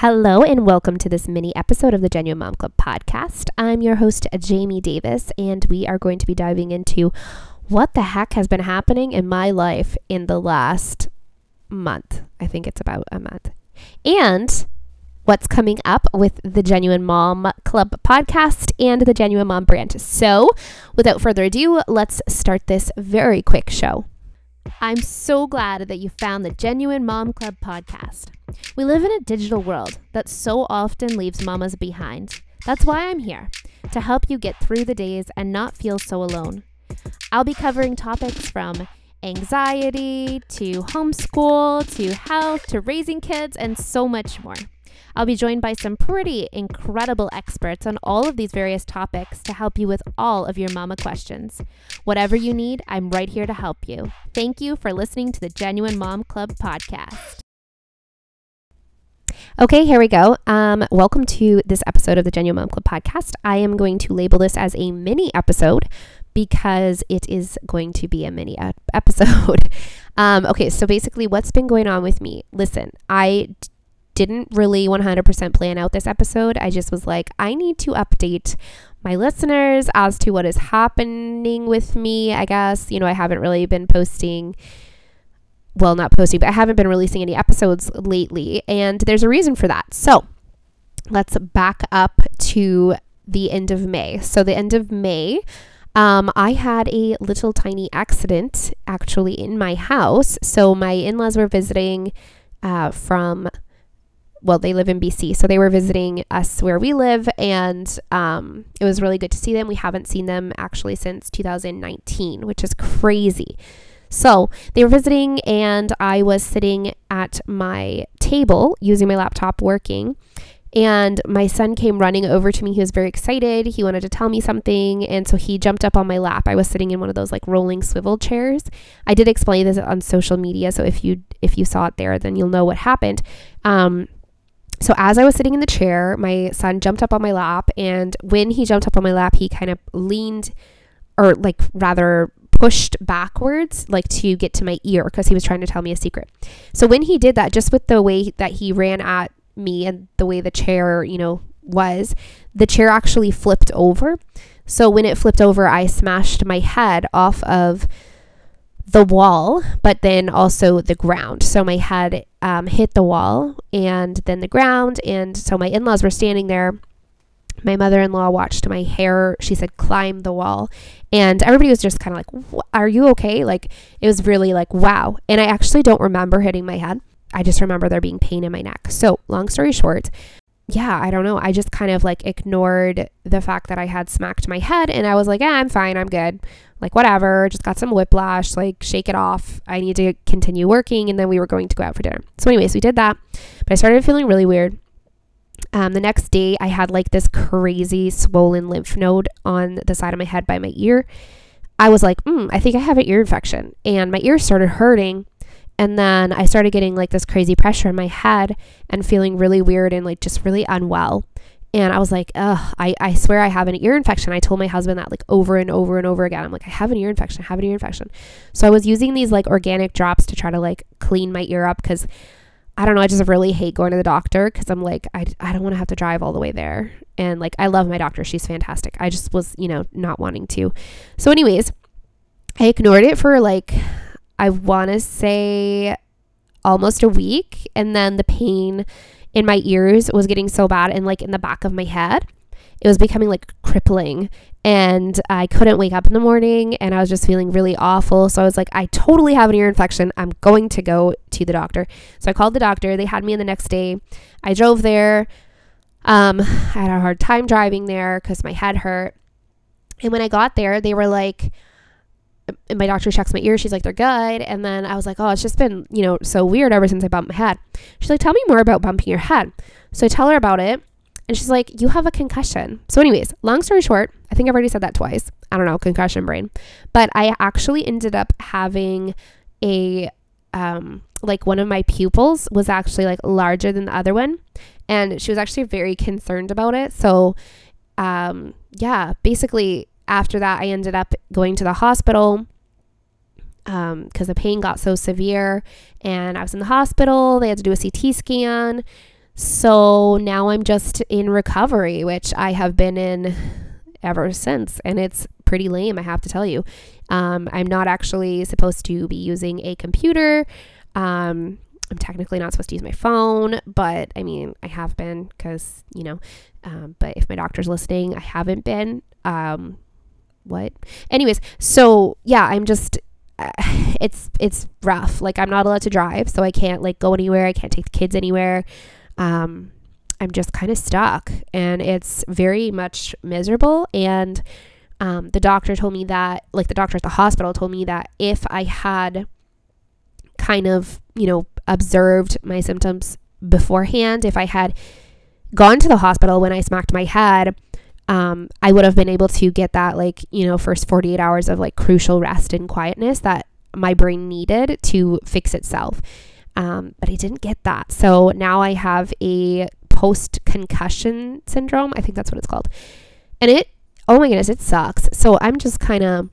Hello, and welcome to this mini episode of the Genuine Mom Club podcast. I'm your host, Jaymee Davis, and we are going to be diving into what the heck has been happening in my life in the last month. I think it's about a month. And what's coming up with the Genuine Mom Club podcast and the Genuine Mom brand. So, without further ado, let's start this very quick show. I'm so glad that you found the Genuine Mom Club podcast. We live in a digital world that so often leaves mamas behind. That's why I'm here, to help you get through the days and not feel so alone. I'll be covering topics from anxiety to homeschool to health to raising kids and so much more. I'll be joined by some pretty incredible experts on all of these various topics to help you with all of your mama questions. Whatever you need, I'm right here to help you. Thank you for listening to the Genuine Mom Club podcast. Okay, here we go. Um, welcome to this episode of the Genuine Mom Club podcast. I am going to label this as a mini episode because it is going to be a mini episode. um, okay, so basically, what's been going on with me? Listen, I didn't really 100% plan out this episode. I just was like, I need to update my listeners as to what is happening with me. I guess, you know, I haven't really been posting, well, not posting, but I haven't been releasing any episodes lately. And there's a reason for that. So let's back up to the end of May. So, the end of May, um, I had a little tiny accident actually in my house. So, my in laws were visiting uh, from well, they live in BC, so they were visiting us where we live, and um, it was really good to see them. We haven't seen them actually since 2019, which is crazy. So they were visiting, and I was sitting at my table using my laptop working. And my son came running over to me. He was very excited. He wanted to tell me something. And so he jumped up on my lap. I was sitting in one of those like rolling swivel chairs. I did explain this on social media. So if you if you saw it there, then you'll know what happened. Um, so as I was sitting in the chair, my son jumped up on my lap, and when he jumped up on my lap, he kind of leaned, or like rather pushed backwards, like to get to my ear because he was trying to tell me a secret. So when he did that, just with the way that he ran at me and the way the chair, you know, was, the chair actually flipped over. So when it flipped over, I smashed my head off of the wall, but then also the ground. So my head um, hit the wall and then the ground. And so my in laws were standing there. My mother in law watched my hair, she said, climb the wall. And everybody was just kind of like, Are you okay? Like, it was really like, wow. And I actually don't remember hitting my head. I just remember there being pain in my neck. So, long story short, yeah, I don't know. I just kind of like ignored the fact that I had smacked my head and I was like, yeah, I'm fine. I'm good. Like, whatever. Just got some whiplash. Like, shake it off. I need to continue working. And then we were going to go out for dinner. So, anyways, we did that. But I started feeling really weird. Um, the next day, I had like this crazy swollen lymph node on the side of my head by my ear. I was like, mm, I think I have an ear infection. And my ear started hurting. And then I started getting like this crazy pressure in my head and feeling really weird and like just really unwell. And I was like, ugh, I, I swear I have an ear infection. I told my husband that like over and over and over again. I'm like, I have an ear infection. I have an ear infection. So I was using these like organic drops to try to like clean my ear up because I don't know. I just really hate going to the doctor because I'm like, I, I don't want to have to drive all the way there. And like, I love my doctor. She's fantastic. I just was, you know, not wanting to. So, anyways, I ignored it for like I want to say almost a week. And then the pain in my ears was getting so bad and like in the back of my head. It was becoming like crippling and I couldn't wake up in the morning and I was just feeling really awful. So I was like, I totally have an ear infection. I'm going to go to the doctor. So I called the doctor. They had me in the next day. I drove there. Um, I had a hard time driving there because my head hurt. And when I got there, they were like, and my doctor checks my ears. She's like, they're good. And then I was like, oh, it's just been, you know, so weird ever since I bumped my head. She's like, tell me more about bumping your head. So I tell her about it. And she's like, you have a concussion. So, anyways, long story short, I think I've already said that twice. I don't know, concussion brain. But I actually ended up having a, um, like one of my pupils was actually like larger than the other one. And she was actually very concerned about it. So, um, yeah, basically, after that, I ended up going to the hospital because um, the pain got so severe. And I was in the hospital. They had to do a CT scan. So now I'm just in recovery, which I have been in ever since. And it's pretty lame, I have to tell you. Um, I'm not actually supposed to be using a computer. Um, I'm technically not supposed to use my phone, but I mean, I have been because, you know, um, but if my doctor's listening, I haven't been. Um, what? Anyways, so yeah, I'm just, it's, it's rough. Like, I'm not allowed to drive, so I can't like go anywhere. I can't take the kids anywhere. Um, I'm just kind of stuck and it's very much miserable. And, um, the doctor told me that, like, the doctor at the hospital told me that if I had kind of, you know, observed my symptoms beforehand, if I had gone to the hospital when I smacked my head, um, I would have been able to get that, like, you know, first 48 hours of like crucial rest and quietness that my brain needed to fix itself. Um, but I didn't get that. So now I have a post concussion syndrome. I think that's what it's called. And it, oh my goodness, it sucks. So I'm just kind of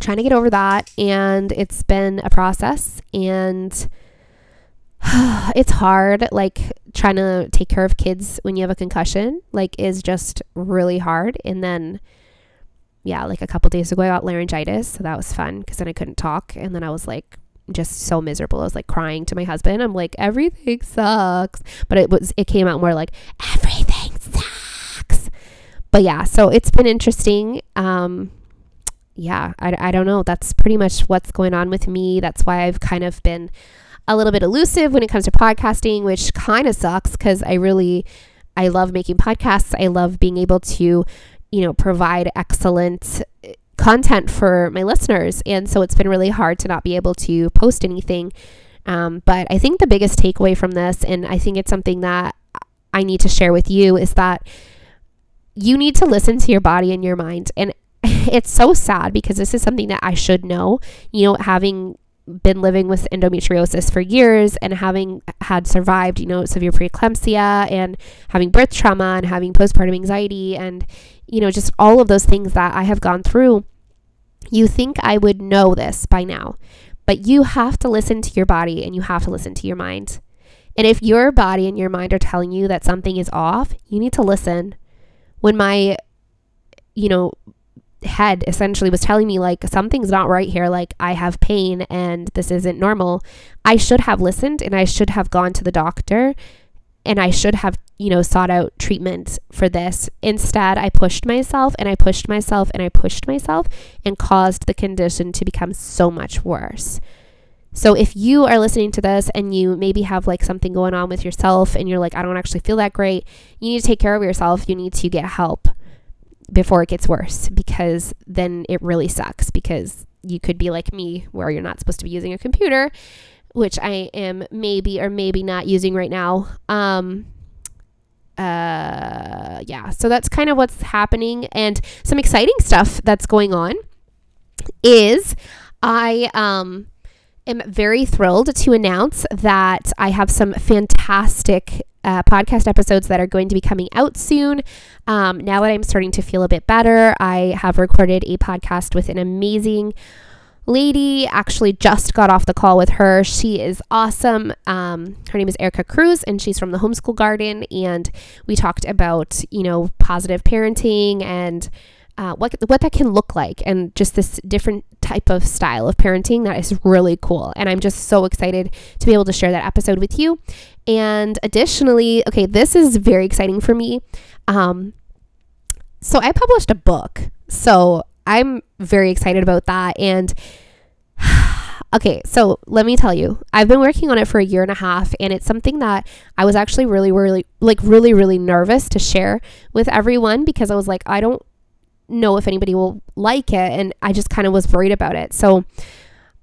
trying to get over that. And it's been a process. And it's hard. Like trying to take care of kids when you have a concussion, like, is just really hard. And then, yeah, like a couple days ago, I got laryngitis. So that was fun because then I couldn't talk. And then I was like, just so miserable. I was like crying to my husband. I'm like, everything sucks. But it was, it came out more like, everything sucks. But yeah, so it's been interesting. Um, yeah, I, I don't know. That's pretty much what's going on with me. That's why I've kind of been a little bit elusive when it comes to podcasting, which kind of sucks because I really, I love making podcasts. I love being able to, you know, provide excellent eh, content for my listeners. And so it's been really hard to not be able to post anything. Um, but I think the biggest takeaway from this, and I think it's something that I need to share with you, is that you need to listen to your body and your mind. And it's so sad because this is something that I should know. You know, having been living with endometriosis for years and having had survived, you know, severe preeclampsia and having birth trauma and having postpartum anxiety and, you know, just all of those things that I have gone through, you think I would know this by now. But you have to listen to your body and you have to listen to your mind. And if your body and your mind are telling you that something is off, you need to listen. When my, you know, head essentially was telling me like something's not right here. Like i have pain and this isn't normal. I should have listened and i should have gone to the doctor and i should have you know sought out treatment for this. Instead i pushed myself and i pushed myself and i pushed myself and caused the condition to become so much worse. So if you are listening to this and you maybe have like something going on with yourself and you're like i don't actually feel that great you need to take care of yourself. You need to get help before it gets worse because then it really sucks because you could be like me where you're not supposed to be using a computer which i am maybe or maybe not using right now. Um uh yeah so that's kind of what's happening. And some exciting stuff that's going on is i um am very thrilled to announce that I have some fantastic uh, podcast episodes that are going to be coming out soon. Um, now that I'm starting to feel a bit better, I have recorded a podcast with an amazing lady. Actually, just got off the call with her. She is awesome. Um, her name is Erica Cruz, and she's from the Homeschool Garden. And we talked about, you know, positive parenting and uh, what what that can look like, and just this different type of style of parenting that is really cool. And I'm just so excited to be able to share that episode with you. And additionally, okay, this is very exciting for me. Um, so I published a book, so I'm very excited about that. And okay, so let me tell you, I've been working on it for a year and a half, and it's something that I was actually really, really, like, really, really nervous to share with everyone because I was like, I don't know if anybody will like it. And I just kind of was worried about it. So,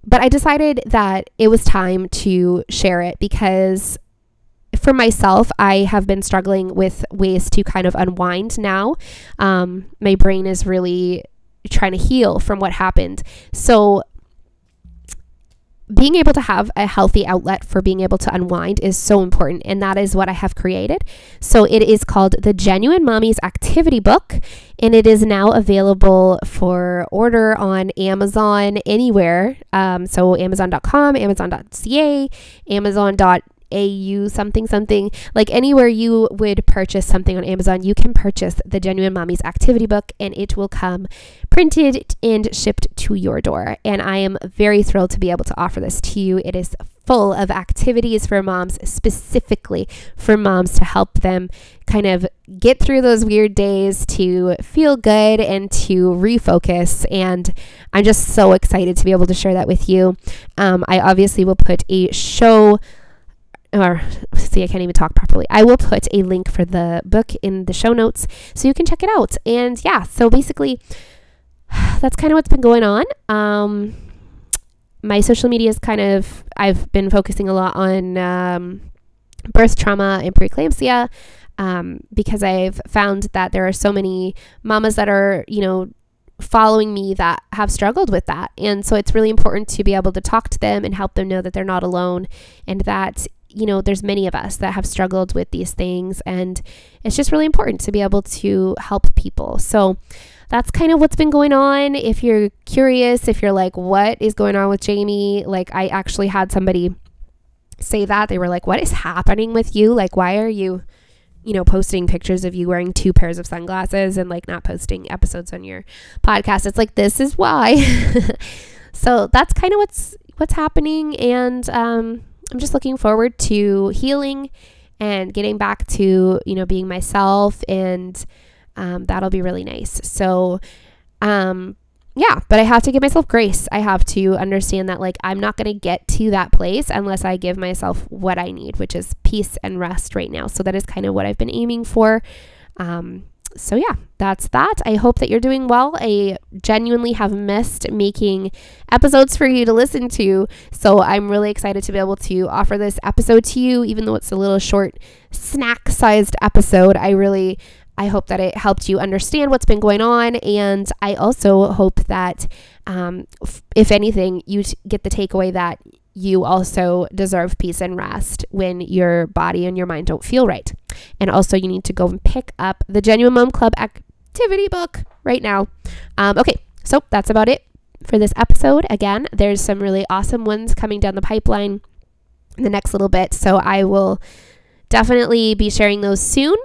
but I decided that it was time to share it because for myself, I have been struggling with ways to kind of unwind now. Um, my brain is really trying to heal from what happened. So being able to have a healthy outlet for being able to unwind is so important and that is what i have created. So it is called the genuine mommy's activity book and it is now available for order on amazon anywhere. Um, so amazon.com amazon.ca amazon au something something like anywhere you would purchase something on amazon you can purchase the genuine Mommy's activity book and it will come printed and shipped to your door and i am very thrilled to be able to offer this to you it is full of activities for moms, specifically for moms to help them kind of get through those weird days, to feel good, and to refocus. And I'm just so excited to be able to share that with you. Um, I obviously will put a show or see, I can't even talk properly. I will put a link for the book in the show notes so you can check it out. And yeah, so basically, that's kind of what's been going on. Um, my social media is kind of, I've been focusing a lot on um, birth trauma and preeclampsia um, because I've found that there are so many mamas that are, you know, following me that have struggled with that. And so it's really important to be able to talk to them and help them know that they're not alone and that you know there's many of us that have struggled with these things and it's just really important to be able to help people. So that's kind of what's been going on. If you're curious, if you're like, what is going on with Jaymee? Like, I actually had somebody say that. They were like, what is happening with you? Like, why are you, you know, posting pictures of you wearing two pairs of sunglasses and like not posting episodes on your podcast? It's like, this is why. so that's kind of what's what's happening and um, i'm just looking forward to healing and getting back to you know being myself and um, that'll be really nice. So, um, yeah, but I have to give myself grace. I have to understand that, like, I'm not going to get to that place unless I give myself what I need, which is peace and rest right now. So, that is kind of what I've been aiming for. Um, so, yeah, that's that. I hope that you're doing well. I genuinely have missed making episodes for you to listen to. So, I'm really excited to be able to offer this episode to you, even though it's a little short, snack sized episode. I really I hope that it helped you understand what's been going on. And I also hope that, um, f- if anything, you t- get the takeaway that you also deserve peace and rest when your body and your mind don't feel right. And also, you need to go and pick up the Genuine Mom Club activity book right now. Um, okay, so that's about it for this episode. Again, there's some really awesome ones coming down the pipeline in the next little bit. So I will definitely be sharing those soon.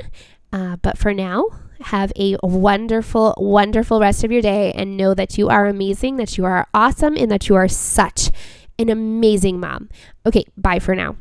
Uh, but for now, have a wonderful, wonderful rest of your day and know that you are amazing, that you are awesome, and that you are such an amazing mom. Okay, bye for now.